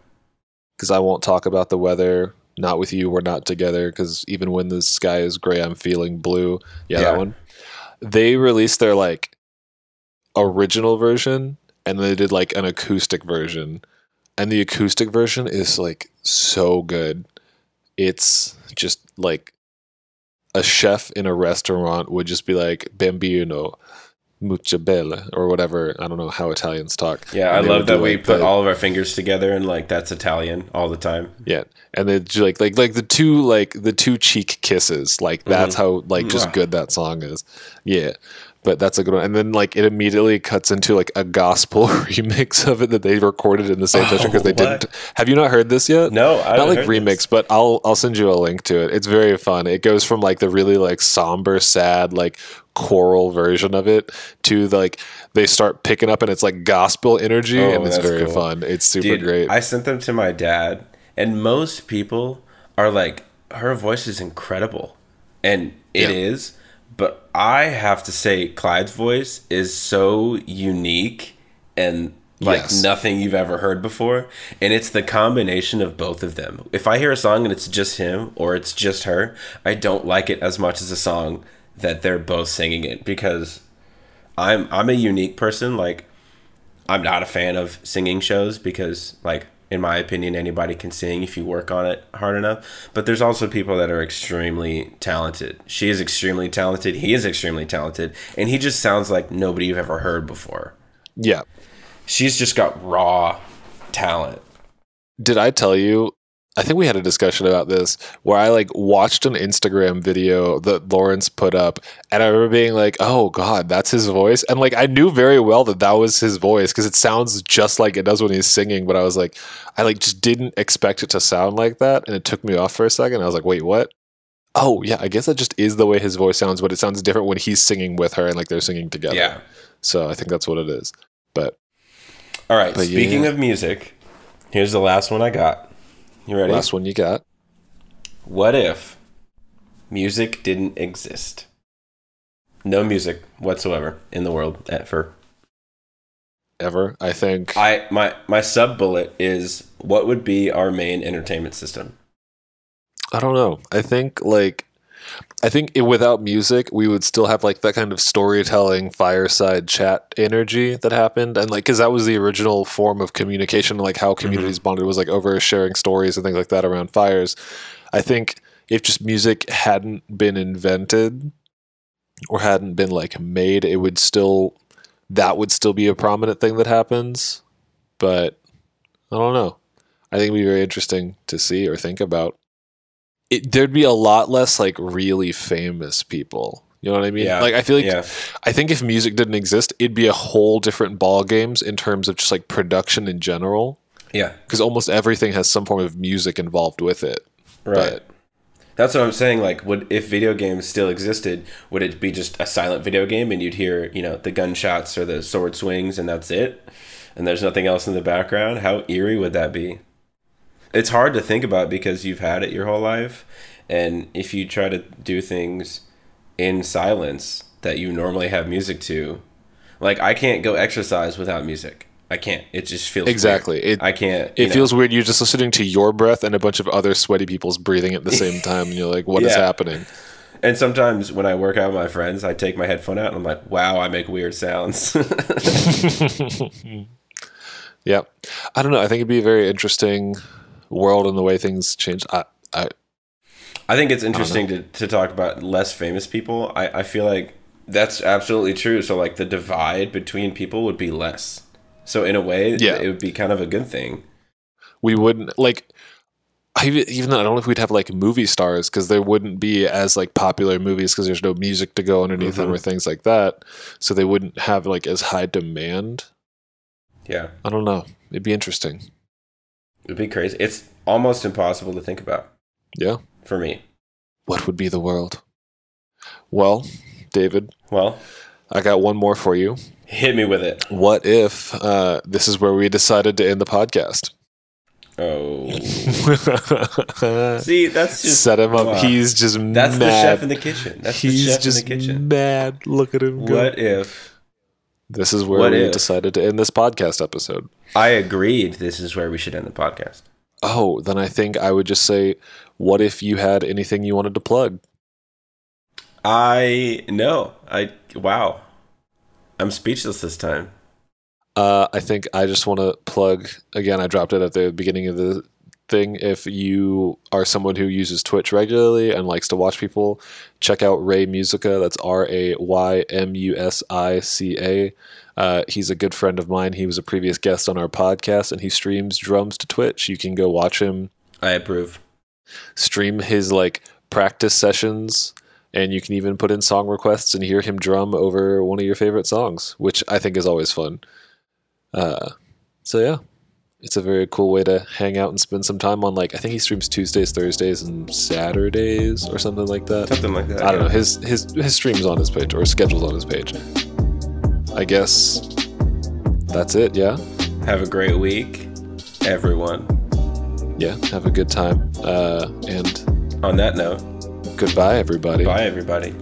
A: Because I won't talk about the weather. Not with you, we're not together. Because even when the sky is gray, I'm feeling blue. Yeah,
B: Yeah.
A: that one. They released their like original version and they did like an acoustic version. And the acoustic version is like so good. It's just like a chef in a restaurant would just be like bambino mucha bella or whatever. I don't know how italians talk.
B: Yeah, I
A: And
B: love that we
A: like,
B: put
A: the-
B: all of our fingers together and like that's Italian all the time.
A: yeah. And they like like like the two like the two cheek kisses. Like that's mm-hmm. how like just good that song is. Yeah but that's a good one and then like it immediately cuts into like a gospel remix of it that they recorded in the same session because they
B: Oh, what?
A: didn't have you not heard this yet
B: No, I
A: not like remix,
B: this.
A: but I'll I'll send you a link to it. It's very fun. It goes from like the really like somber, sad, like choral version of it to the, like they start picking up and it's like gospel energy
B: Oh,
A: and it's very
B: cool.
A: fun. It's super
B: Dude,
A: great.
B: I sent them to my dad, and most people are like, her voice is incredible. And it is,
A: Yeah.
B: But I have to say, Clyde's voice is so unique and like
A: Yes.
B: nothing you've ever heard before. And it's the combination of both of them. If I hear a song and it's just him or it's just her, I don't like it as much as a song that they're both singing it because I'm I'm a unique person. Like I'm not a fan of singing shows because, like, in my opinion, anybody can sing if you work on it hard enough. But there's also people that are extremely talented. She is extremely talented. He is extremely talented. And he just sounds like nobody you've ever heard before.
A: yeah.
B: She's just got raw talent.
A: Did I tell you? I think we had a discussion about this where I like watched an Instagram video that Lawrence put up, and I remember being like, "Oh God, that's his voice," and like I knew very well that that was his voice because it sounds just like it does when he's singing. But I was like, I like just didn't expect it to sound like that, and it took me off for a second. I was like, "Wait, what?" Oh yeah, I guess that just is the way his voice sounds, but it sounds different when he's singing with her and like they're singing together.
B: Yeah.
A: So I think that's what it is. But
B: All right.
A: But
B: speaking
A: yeah.
B: of music, here's the last one I got. You ready?
A: last one you got.
B: What if music didn't exist? No music whatsoever in the world ever.
A: Ever. I think
B: I my my sub bullet is what would be our main entertainment system?
A: I don't know. I think like I think i- without music, we would still have like that kind of storytelling fireside chat energy that happened, and like because that was the original form of communication, like how mm-hmm. communities bonded was like over sharing stories and things like that around fires. I think if just music hadn't been invented or hadn't been like made, it would still that would still be a prominent thing that happens. But I don't know. I think it'd be very interesting to see or think about it, there'd be a lot less like really famous people. You know what I mean?
B: Yeah.
A: Like I feel like
B: yeah.
A: I think if music didn't exist, it'd be a whole different ball games in terms of just like production in general.
B: Yeah.
A: Because almost everything has some form of music involved with it.
B: Right. That's what I'm saying. Like, would if video games still existed, would it be just a silent video game and you'd hear, you know, the gunshots or the sword swings and that's it, and there's nothing else in the background? How eerie would that be? It's hard to think about because you've had it your whole life, and if you try to do things in silence that you normally have music to, like I can't go exercise without music. I can't. It just feels weird.
A: Exactly. It
B: I can't.
A: it
B: know.
A: feels weird. You're just listening to your breath and a bunch of other sweaty people's breathing at the same time, and you're like, "What is
B: Yeah.
A: happening?"
B: And sometimes when I work out with my friends, I take my headphone out and I'm like, wow, I make weird sounds.
A: Yeah, I don't know. I think it'd be very interesting world and the way things change. I, I
B: I think it's interesting to, to talk about less famous people. I, I feel like that's absolutely true. So, like, the divide between people would be less. So, in a way,
A: Yeah.
B: it would be kind of a good thing.
A: we wouldn't like I, even though I don't know if we'd have like movie stars because there wouldn't be as like popular movies because there's no music to go underneath them
B: Mhm.
A: or things like that so they wouldn't have like as high demand
B: Yeah.
A: i don't know it'd be interesting
B: It'd be crazy. It's almost impossible to think about
A: yeah
B: for me.
A: what would be the world well david
B: Well,
A: i got one more for you
B: hit me with it.
A: what if uh, this is where we decided to end the podcast
B: Oh. See, that's just.
A: set him up
B: wow.
A: he's just
B: That's
A: mad
B: the chef in the kitchen. That's
A: he's
B: the chef
A: just
B: in the kitchen.
A: mad look at him go
B: What if
A: This is where
B: What
A: we
B: if?
A: decided to end this podcast episode.
B: I agreed this is where we should end the podcast?
A: Oh, then I think I would just say, what if you had anything you wanted to plug?
B: I no. I wow. I'm speechless this time.
A: Uh, I think I just want to plug again. I dropped it at the beginning of the thing. If you are someone who uses Twitch regularly and likes to watch people, check out Ray Musica. That's R A Y M U S I C A. Uh, he's a good friend of mine. He was a previous guest on our podcast, and he streams drums to Twitch. You can go watch him
B: I approve.
A: stream his like practice sessions and you can even put in song requests and hear him drum over one of your favorite songs which i think is always fun uh, so yeah it's a very cool way to hang out and spend some time on like i think he streams tuesdays thursdays and saturdays or something like that
B: Something like that.
A: i don't
B: yeah.
A: know his his his streams on his page or his schedules on his page i guess that's it yeah
B: Have a great week, everyone.
A: yeah have a good time uh, and
B: On that note,
A: goodbye everybody
B: bye everybody.